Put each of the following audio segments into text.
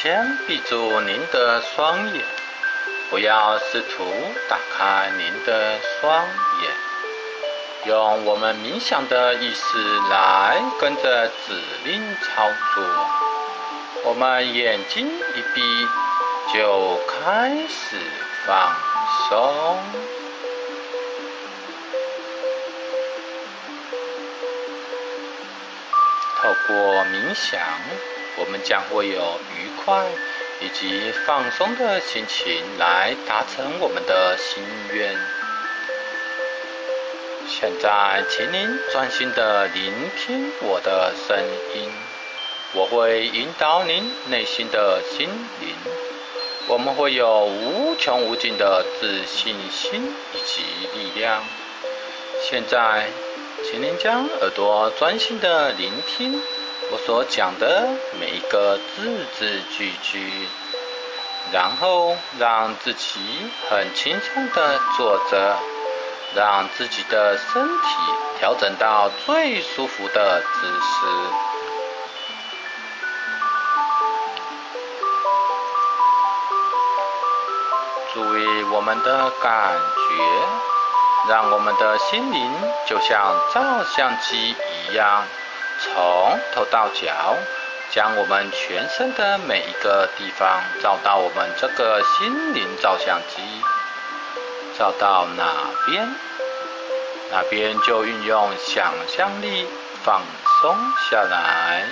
先闭住您的双眼，不要试图打开您的双眼，用我们冥想的意识来跟着指令操作。我们眼睛一闭，就开始放松。透过冥想，我们将会有愉快以及放松的心情来达成我们的心愿。现在，请您专心的聆听我的声音，我会引导您内心的心灵。我们会有无穷无尽的自信心以及力量。现在。请您将耳朵专心的聆听我所讲的每一个字字句句，然后让自己很轻松的坐着，让自己的身体调整到最舒服的姿势。注意我们的感觉。让我们的心灵就像照相机一样，从头到脚，将我们全身的每一个地方照到我们这个心灵照相机，照到哪边，哪边就运用想象力放松下来。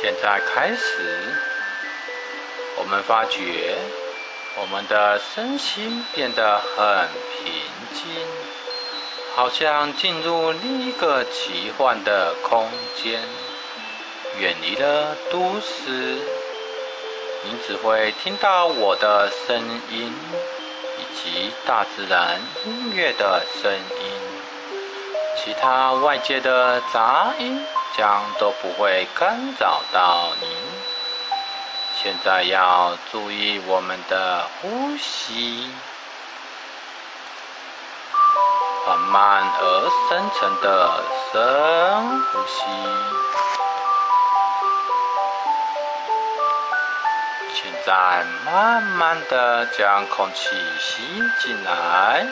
现在开始，我们发觉我们的身心变得很平静，好像进入另一个奇幻的空间，远离了都市。你只会听到我的声音，以及大自然音乐的声音，其他外界的杂音。将都不会干扰到您。现在要注意我们的呼吸，缓慢而深沉的深呼吸。现在慢慢的将空气吸进来。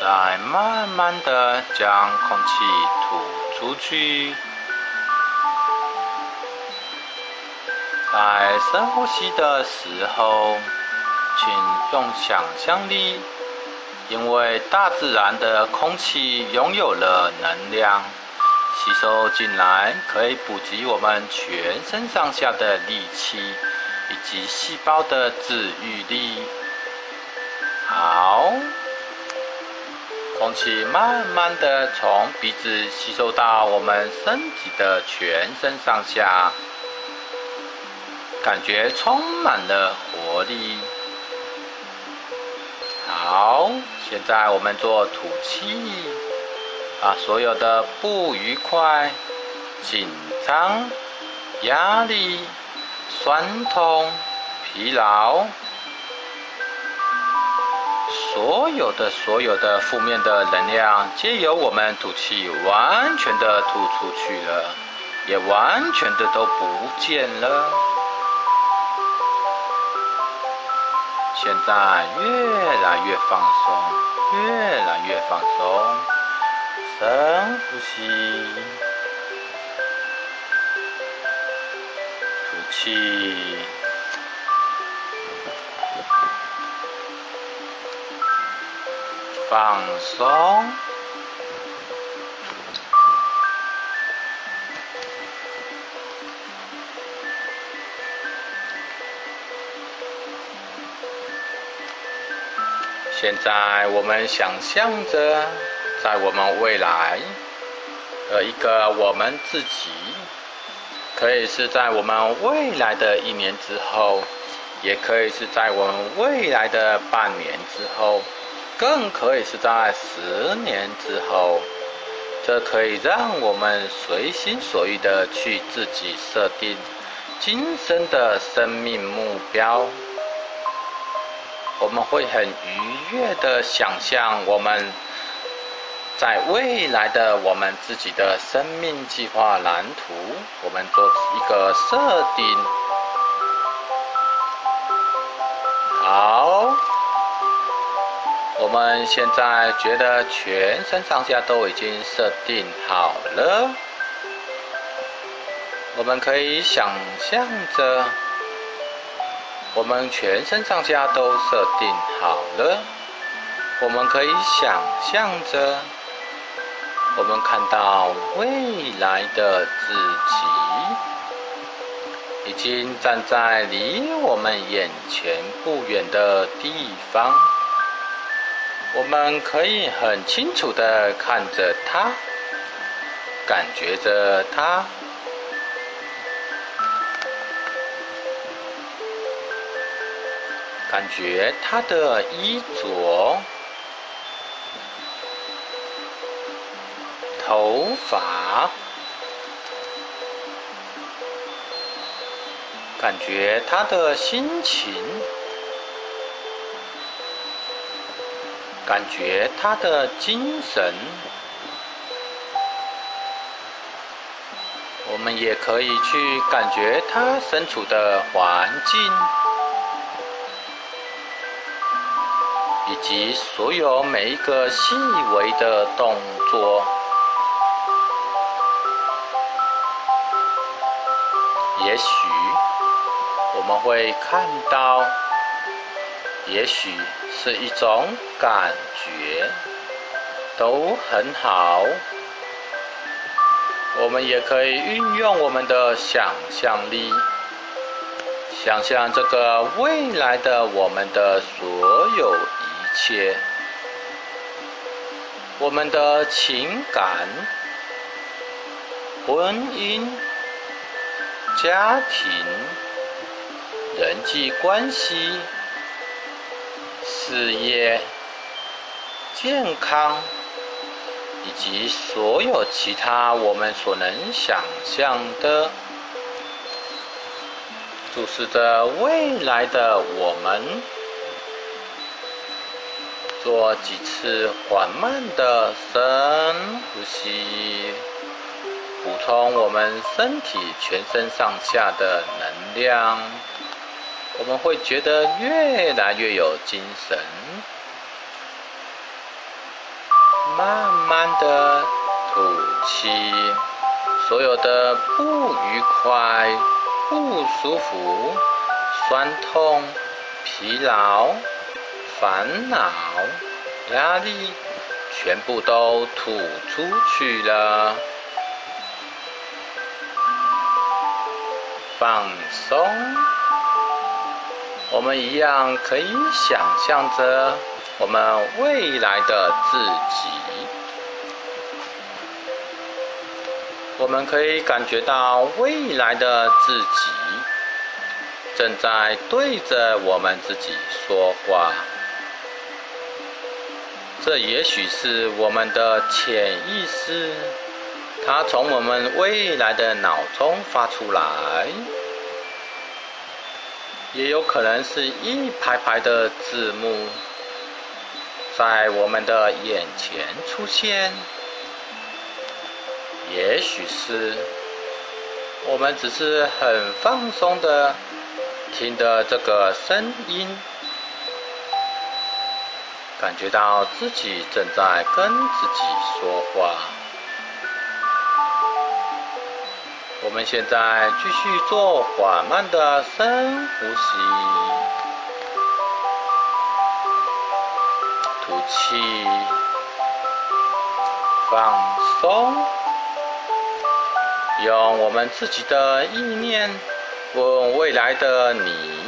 再慢慢的将空气吐出去。在深呼吸的时候，请用想象力，因为大自然的空气拥有了能量，吸收进来可以补给我们全身上下的力气以及细胞的治愈力。好。空气慢慢的从鼻子吸收到我们身体的全身上下，感觉充满了活力。好，现在我们做吐气，把所有的不愉快、紧张、压力、酸痛、疲劳。所有的、所有的负面的能量，皆由我们吐气完全的吐出去了，也完全的都不见了。现在越来越放松，越来越放松，深呼吸，吐气。放松。现在我们想象着，在我们未来呃一个我们自己，可以是在我们未来的一年之后，也可以是在我们未来的半年之后。更可以是在十年之后，这可以让我们随心所欲的去自己设定今生的生命目标。我们会很愉悦的想象我们在未来的我们自己的生命计划蓝图，我们做一个设定。好，我们现在觉得全身上下都已经设定好了，我们可以想象着。我们全身上下都设定好了，我们可以想象着，我们看到未来的自己，已经站在离我们眼前不远的地方，我们可以很清楚的看着他，感觉着他。感觉他的衣着、头发，感觉他的心情，感觉他的精神。我们也可以去感觉他身处的环境。及所有每一个细微的动作，也许我们会看到，也许是一种感觉，都很好。我们也可以运用我们的想象力。想象这个未来的我们的所有切，我们的情感、婚姻、家庭、人际关系、事业、健康，以及所有其他我们所能想象的。注视着未来的我们，做几次缓慢的深呼吸，补充我们身体全身上下的能量。我们会觉得越来越有精神。慢慢的吐气，所有的不愉快。不舒服、酸痛、疲劳、烦恼、压力，全部都吐出去了。放松，我们一样可以想象着我们未来的自己。我们可以感觉到未来的自己正在对着我们自己说话，这也许是我们的潜意识，它从我们未来的脑中发出来，也有可能是一排排的字幕在我们的眼前出现。也许是我们只是很放松的听的这个声音，感觉到自己正在跟自己说话。我们现在继续做缓慢的深呼吸，吐气，放松。用我们自己的意念问未来的你，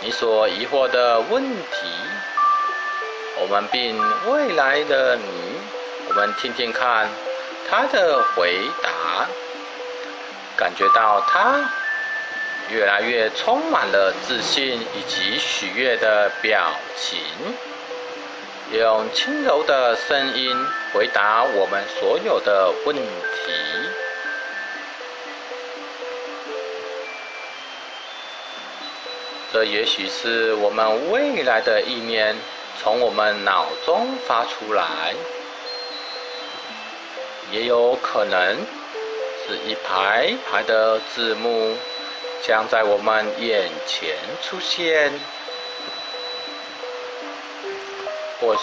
你所疑惑的问题，我们并未来的你，我们听听看他的回答，感觉到他越来越充满了自信以及喜悦的表情，用轻柔的声音回答我们所有的问题。这也许是我们未来的一年从我们脑中发出来，也有可能是一排排的字幕将在我们眼前出现。或许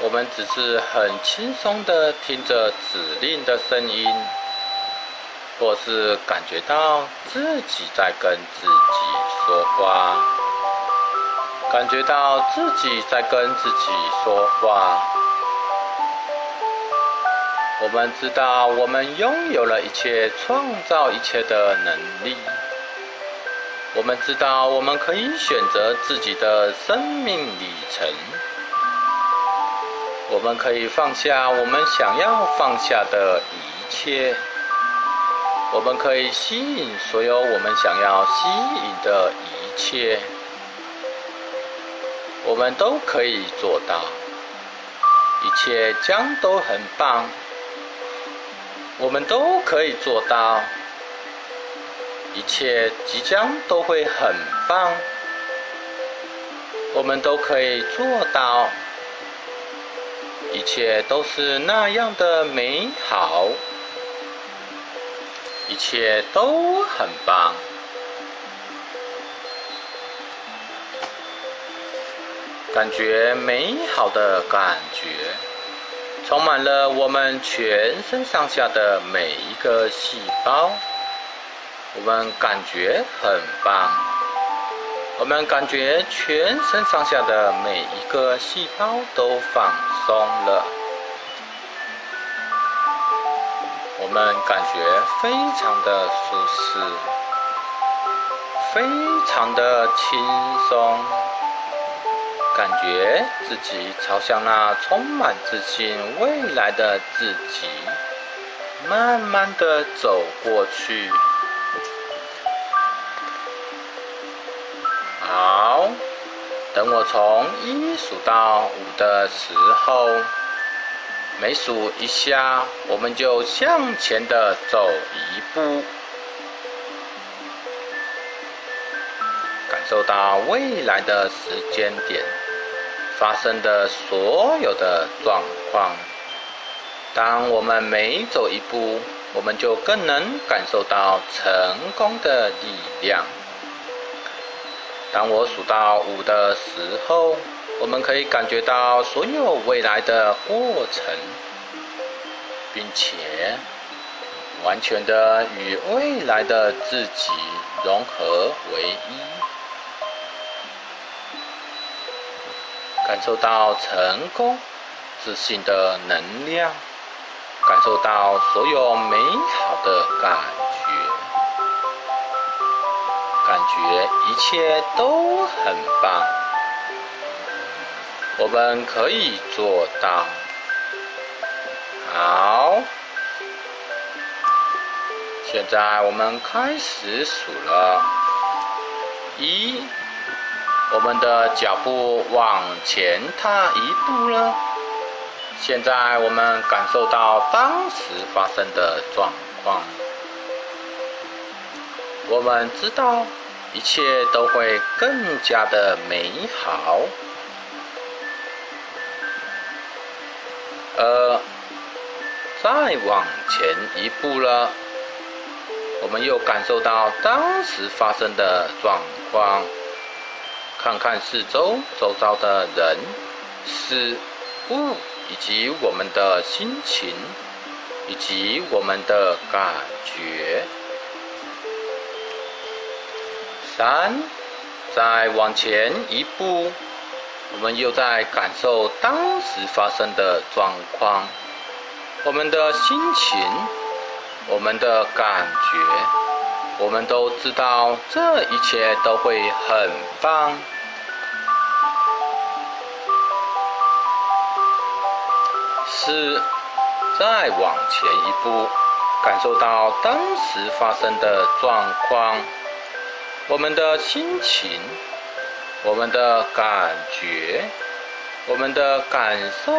我们只是很轻松的听着指令的声音。或是感觉到自己在跟自己说话，感觉到自己在跟自己说话。我们知道，我们拥有了一切创造一切的能力。我们知道，我们可以选择自己的生命里程。我们可以放下我们想要放下的一切。我们可以吸引所有我们想要吸引的一切，我们都可以做到，一切将都很棒，我们都可以做到，一切即将都会很棒，我们都可以做到，一切都是那样的美好。一切都很棒，感觉美好的感觉，充满了我们全身上下的每一个细胞。我们感觉很棒，我们感觉全身上下的每一个细胞都放松了。我们感觉非常的舒适，非常的轻松，感觉自己朝向那充满自信未来的自己，慢慢的走过去。好，等我从一数到五的时候。每数一下，我们就向前的走一步，感受到未来的时间点发生的所有的状况。当我们每走一步，我们就更能感受到成功的力量。当我数到五的时候。我们可以感觉到所有未来的过程，并且完全的与未来的自己融合为一，感受到成功、自信的能量，感受到所有美好的感觉，感觉一切都很棒。我们可以做到。好，现在我们开始数了。一，我们的脚步往前踏一步了。现在我们感受到当时发生的状况。我们知道一切都会更加的美好。呃，再往前一步了，我们又感受到当时发生的状况，看看四周周遭的人、事物，以及我们的心情，以及我们的感觉。三，再往前一步。我们又在感受当时发生的状况，我们的心情，我们的感觉，我们都知道这一切都会很棒。四，再往前一步，感受到当时发生的状况，我们的心情。我们的感觉，我们的感受，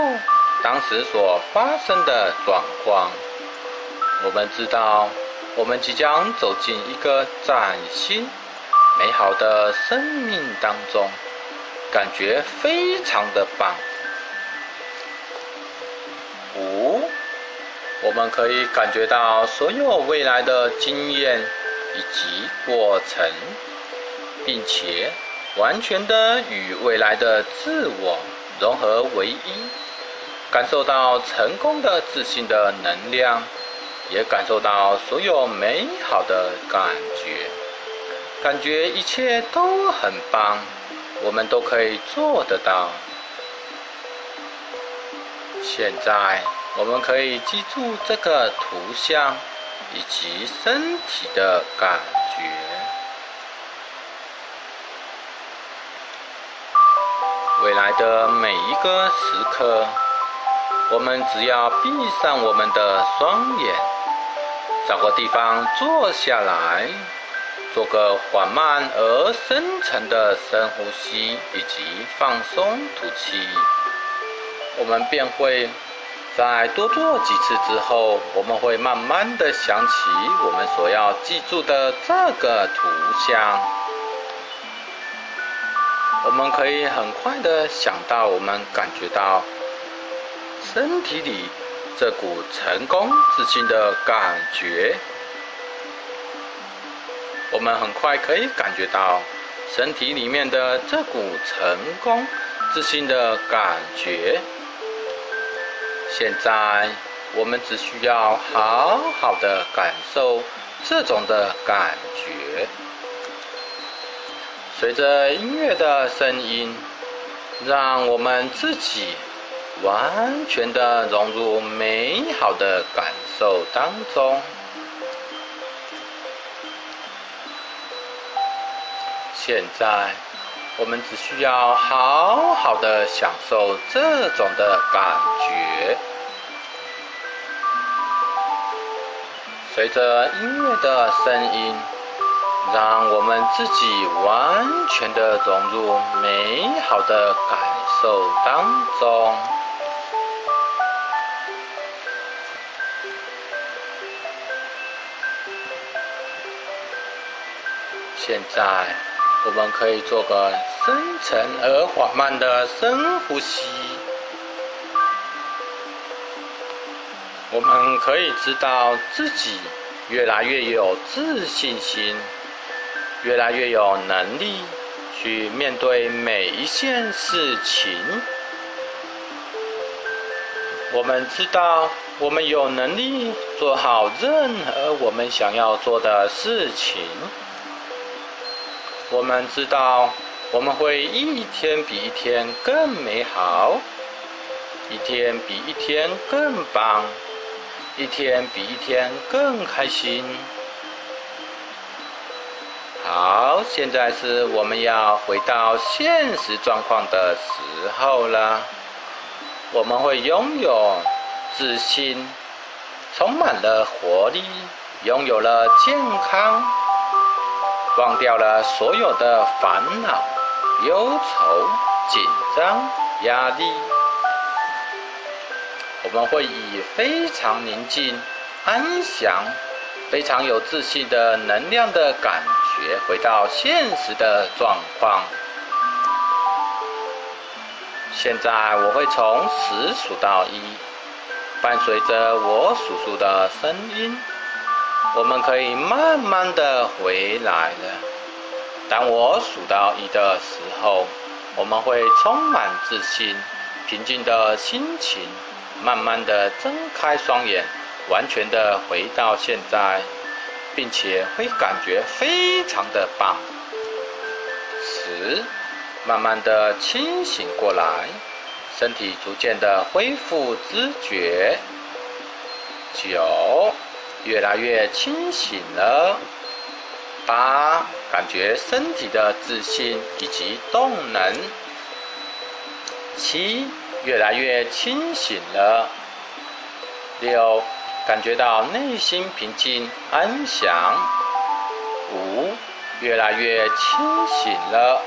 当时所发生的状况，我们知道，我们即将走进一个崭新、美好的生命当中，感觉非常的棒。我们可以感觉到所有未来的经验以及过程，并且完全的与未来的自我融合为一，感受到成功的自信的能量，也感受到所有美好的感觉，感觉一切都很棒，我们都可以做得到。现在，我们可以记住这个图像以及身体的感觉。未来的每一个时刻，我们只要闭上我们的双眼，找个地方坐下来，做个缓慢而深沉的深呼吸，以及放松吐气。我们便会在多做几次之后，我们会慢慢的想起我们所要记住的这个图像。我们可以很快的想到，我们感觉到身体里这股成功自信的感觉。我们很快可以感觉到身体里面的这股成功自信的感觉。现在，我们只需要好好的感受这种的感觉。随着音乐的声音，让我们自己完全的融入美好的感受当中。现在。我们只需要好好的享受这种的感觉，随着音乐的声音，让我们自己完全的融入美好的感受当中。现在。我们可以做个深沉而缓慢的深呼吸。我们可以知道自己越来越有自信心，越来越有能力去面对每一件事情。我们知道我们有能力做好任何我们想要做的事情。我们知道，我们会一天比一天更美好，一天比一天更棒，一天比一天更开心。好，现在是我们要回到现实状况的时候了。我们会拥有自信，充满了活力，拥有了健康。忘掉了所有的烦恼、忧愁、紧张、压力，我们会以非常宁静、安详、非常有自信的能量的感觉回到现实的状况。现在我会从十数到一，伴随着我数数的声音。我们可以慢慢的回来了。当我数到一的时候，我们会充满自信、平静的心情，慢慢的睁开双眼，完全的回到现在，并且会感觉非常的棒。十，慢慢的清醒过来，身体逐渐的恢复知觉。九。越来越清醒了。八，感觉身体的自信以及动能。七，越来越清醒了。六，感觉到内心平静安详。五，越来越清醒了。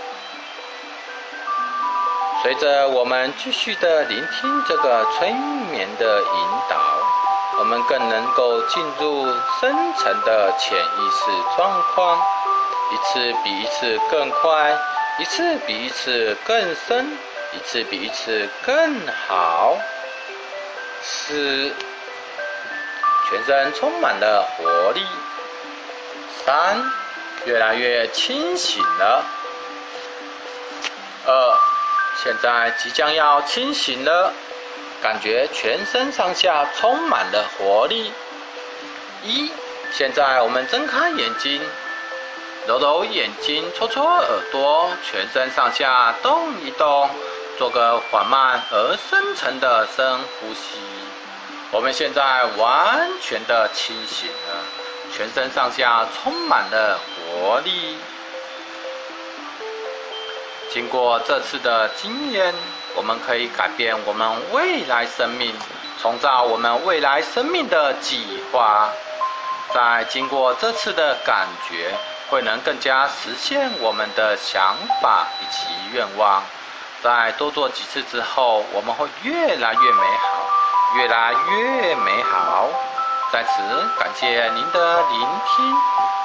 随着我们继续的聆听这个催眠的引导。我们更能够进入深层的潜意识状况，一次比一次更快，一次比一次更深，一次比一次更好。四，全身充满了活力。三，越来越清醒了。二，现在即将要清醒了，感觉全身上下充满了活力。一，现在我们睁开眼睛，揉揉眼睛，搓搓耳朵，全身上下动一动，做个缓慢而深沉的深呼吸。我们现在完全的清醒了，全身上下充满了活力。经过这次的经验，我们可以改变我们未来生命，创造我们未来生命的计划。在经过这次的感觉，会能更加实现我们的想法以及愿望。在多做几次之后，我们会越来越美好，越来越美好。在此感谢您的聆听。